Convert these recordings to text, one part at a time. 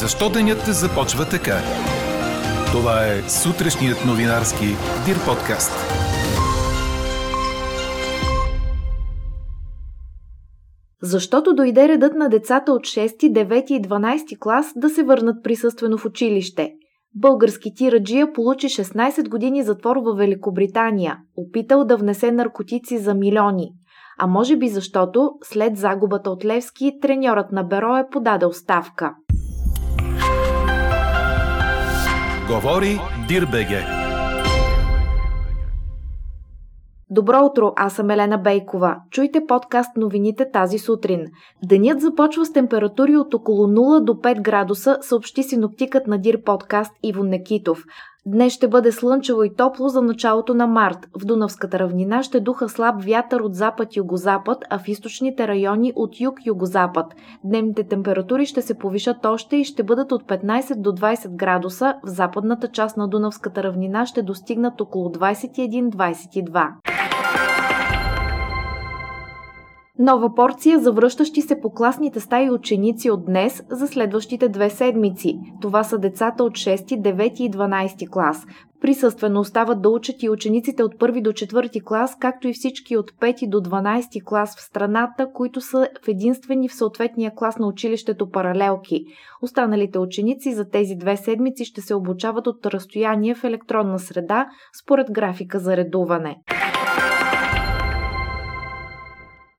Защо денят започва така? Това е сутрешният новинарски Дир подкаст. Защото дойде редът на децата от 6, 9 и 12 клас да се върнат присъствено в училище. Български тираджия получи 16 години затвор в Великобритания, опитал да внесе наркотици за милиони. А може би защото, след загубата от Левски, треньорът на Беро е подадал ставка. Говори Дирбеге. Добро утро, аз съм Елена Бейкова. Чуйте подкаст новините тази сутрин. Денят започва с температури от около 0 до 5 градуса, съобщи синоптикът на Дир подкаст Иво Некитов. Днес ще бъде слънчево и топло за началото на март. В Дунавската равнина ще духа слаб вятър от запад-югозапад, а в източните райони от юг-югозапад. Дневните температури ще се повишат още и ще бъдат от 15 до 20 градуса. В западната част на Дунавската равнина ще достигнат около 21-22. Нова порция за връщащи се по класните стаи ученици от днес за следващите две седмици. Това са децата от 6, 9 и 12 клас. Присъствено остават да учат и учениците от 1 до 4 клас, както и всички от 5 до 12 клас в страната, които са в единствени в съответния клас на училището паралелки. Останалите ученици за тези две седмици ще се обучават от разстояние в електронна среда, според графика за редуване.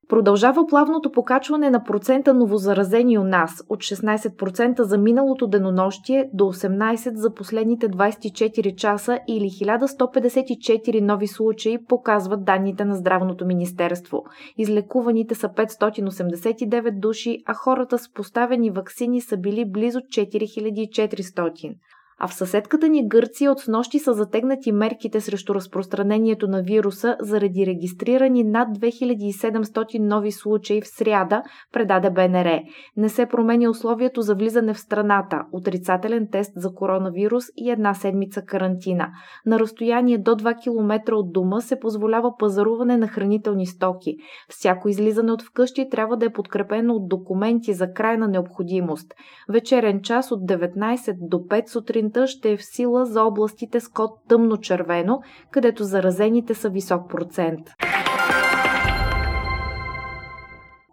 Продължава плавното покачване на процента новозаразени у нас от 16% за миналото денонощие до 18% за последните 24 часа или 1154 нови случаи, показват данните на Здравното министерство. Излекуваните са 589 души, а хората с поставени вакцини са били близо 4400. А в съседката ни Гърция от снощи са затегнати мерките срещу разпространението на вируса заради регистрирани над 2700 нови случаи в сряда, предаде БНР. Не се променя условието за влизане в страната – отрицателен тест за коронавирус и една седмица карантина. На разстояние до 2 км от дома се позволява пазаруване на хранителни стоки. Всяко излизане от вкъщи трябва да е подкрепено от документи за крайна необходимост. Вечерен час от 19 до 5 сутрин сутринта ще е в сила за областите с код тъмно-червено, където заразените са висок процент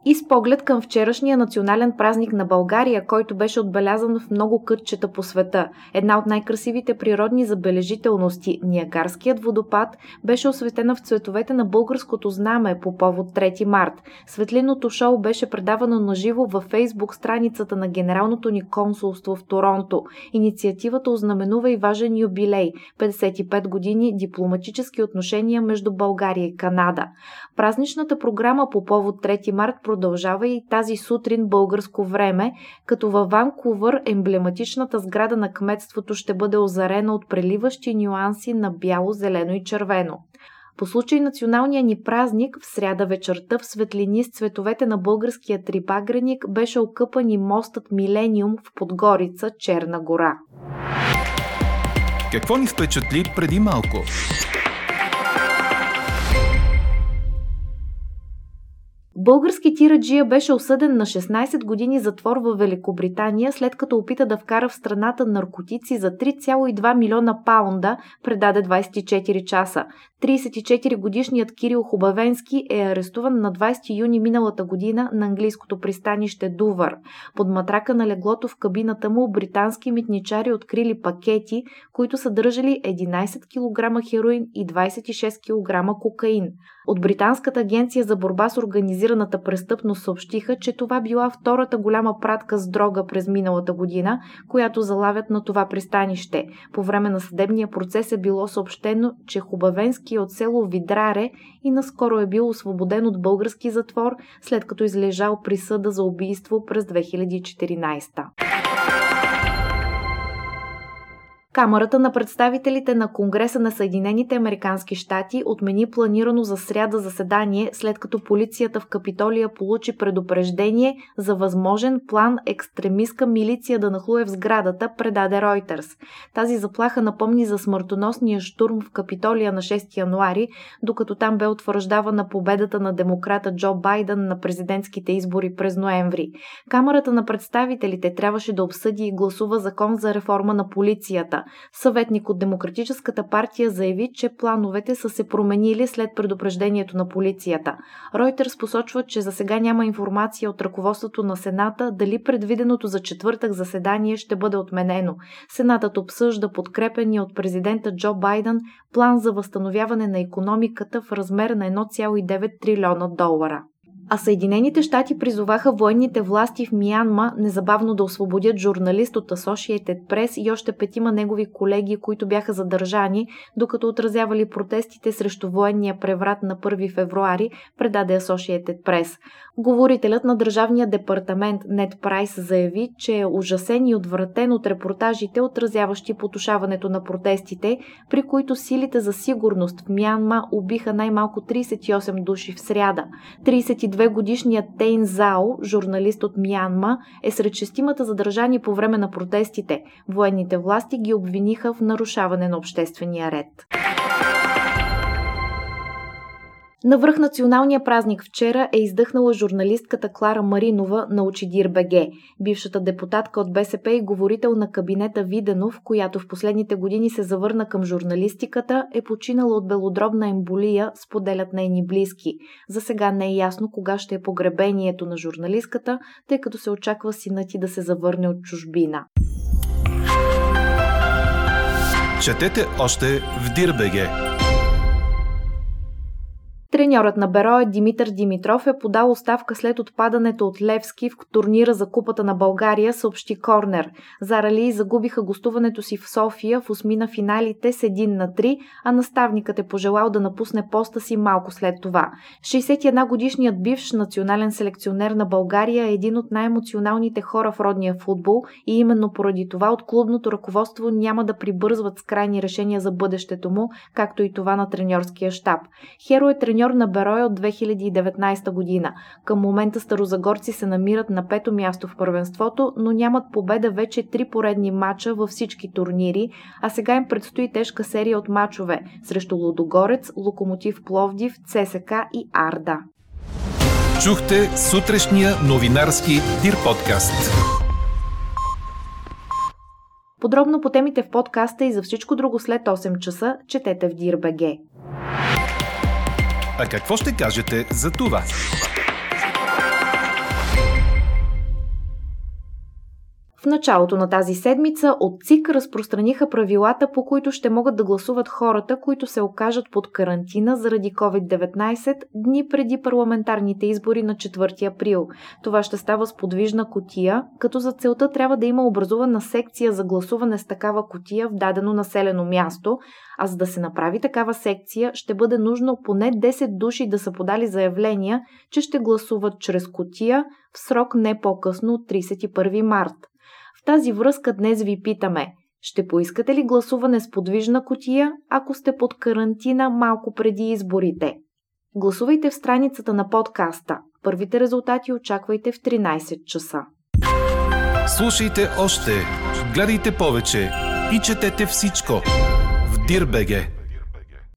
и с поглед към вчерашния национален празник на България, който беше отбелязан в много кътчета по света. Една от най-красивите природни забележителности, Ниагарският водопад, беше осветена в цветовете на българското знаме по повод 3 март. Светлиното шоу беше предавано на живо във фейсбук страницата на Генералното ни консулство в Торонто. Инициативата ознаменува и важен юбилей – 55 години дипломатически отношения между България и Канада. Празничната програма по повод 3 март продължава и тази сутрин българско време, като във Ванкувър емблематичната сграда на кметството ще бъде озарена от преливащи нюанси на бяло, зелено и червено. По случай националния ни празник, в сряда вечерта в светлини с цветовете на българския трипагреник беше окъпан и мостът Милениум в Подгорица, Черна гора. Какво ни впечатли преди малко? Български тираджия беше осъден на 16 години затвор в Великобритания, след като опита да вкара в страната наркотици за 3,2 милиона паунда, предаде 24 часа. 34 годишният Кирил Хубавенски е арестуван на 20 юни миналата година на английското пристанище Дувър. Под матрака на леглото в кабината му британски митничари открили пакети, които съдържали 11 кг хероин и 26 кг кокаин. От Британската агенция за борба с организираната престъпност съобщиха, че това била втората голяма пратка с дрога през миналата година, която залавят на това пристанище. По време на съдебния процес е било съобщено, че Хубавенски е от село Видраре и наскоро е бил освободен от български затвор, след като излежал присъда за убийство през 2014. Камерата на представителите на Конгреса на Съединените Американски щати отмени планирано за сряда заседание, след като полицията в Капитолия получи предупреждение за възможен план екстремистка милиция да нахлуе в сградата, предаде Ройтерс. Тази заплаха напомни за смъртоносния штурм в Капитолия на 6 януари, докато там бе утвърждавана победата на демократа Джо Байден на президентските избори през ноември. Камерата на представителите трябваше да обсъди и гласува закон за реформа на полицията. Съветник от Демократическата партия заяви, че плановете са се променили след предупреждението на полицията. Ройтерс посочва, че за сега няма информация от ръководството на Сената дали предвиденото за четвъртък заседание ще бъде отменено. Сенатът обсъжда подкрепения от президента Джо Байден план за възстановяване на економиката в размер на 1,9 трилиона долара а Съединените щати призоваха военните власти в Миянма незабавно да освободят журналист от Associated Press и още петима негови колеги, които бяха задържани, докато отразявали протестите срещу военния преврат на 1 февруари, предаде Associated Press. Говорителят на Държавния департамент Нед Прайс заяви, че е ужасен и отвратен от репортажите, отразяващи потушаването на протестите, при които силите за сигурност в Мянма убиха най-малко 38 души в сряда. 32-годишният Тейн Зао, журналист от Мянма, е сред шестимата задържани по време на протестите. Военните власти ги обвиниха в нарушаване на обществения ред. На връх националния празник вчера е издъхнала журналистката Клара Маринова на Очидир БГ, бившата депутатка от БСП и говорител на кабинета Виденов, която в последните години се завърна към журналистиката, е починала от белодробна емболия, споделят нейни близки. За сега не е ясно кога ще е погребението на журналистката, тъй като се очаква синът ти да се завърне от чужбина. Четете още в Дирбеге! Треньорът на Бероя Димитър Димитров е подал оставка след отпадането от Левски в турнира за Купата на България, съобщи Корнер. Зарали загубиха гостуването си в София в осмина финалите с 1 на 3, а наставникът е пожелал да напусне поста си малко след това. 61 годишният бивш национален селекционер на България е един от най-емоционалните хора в родния футбол и именно поради това от клубното ръководство няма да прибързват с крайни решения за бъдещето му, както и това на треньорския щаб. Херо е треньор на Бероя от 2019 година. Към момента старозагорци се намират на пето място в първенството, но нямат победа вече три поредни мача във всички турнири, а сега им предстои тежка серия от мачове срещу Лудогорец, Локомотив Пловдив, ЦСК и Арда. Чухте сутрешния новинарски Дир подкаст. Подробно по темите в подкаста и за всичко друго след 8 часа четете в Dir.bg. А какво ще кажете за това? В началото на тази седмица от ЦИК разпространиха правилата, по които ще могат да гласуват хората, които се окажат под карантина заради COVID-19 дни преди парламентарните избори на 4 април. Това ще става с подвижна котия, като за целта трябва да има образувана секция за гласуване с такава котия в дадено населено място, а за да се направи такава секция ще бъде нужно поне 10 души да са подали заявления, че ще гласуват чрез котия в срок не по-късно от 31 март. Тази връзка днес ви питаме – ще поискате ли гласуване с подвижна котия, ако сте под карантина малко преди изборите? Гласувайте в страницата на подкаста. Първите резултати очаквайте в 13 часа. Слушайте още, гледайте повече и четете всичко в Дирбеге.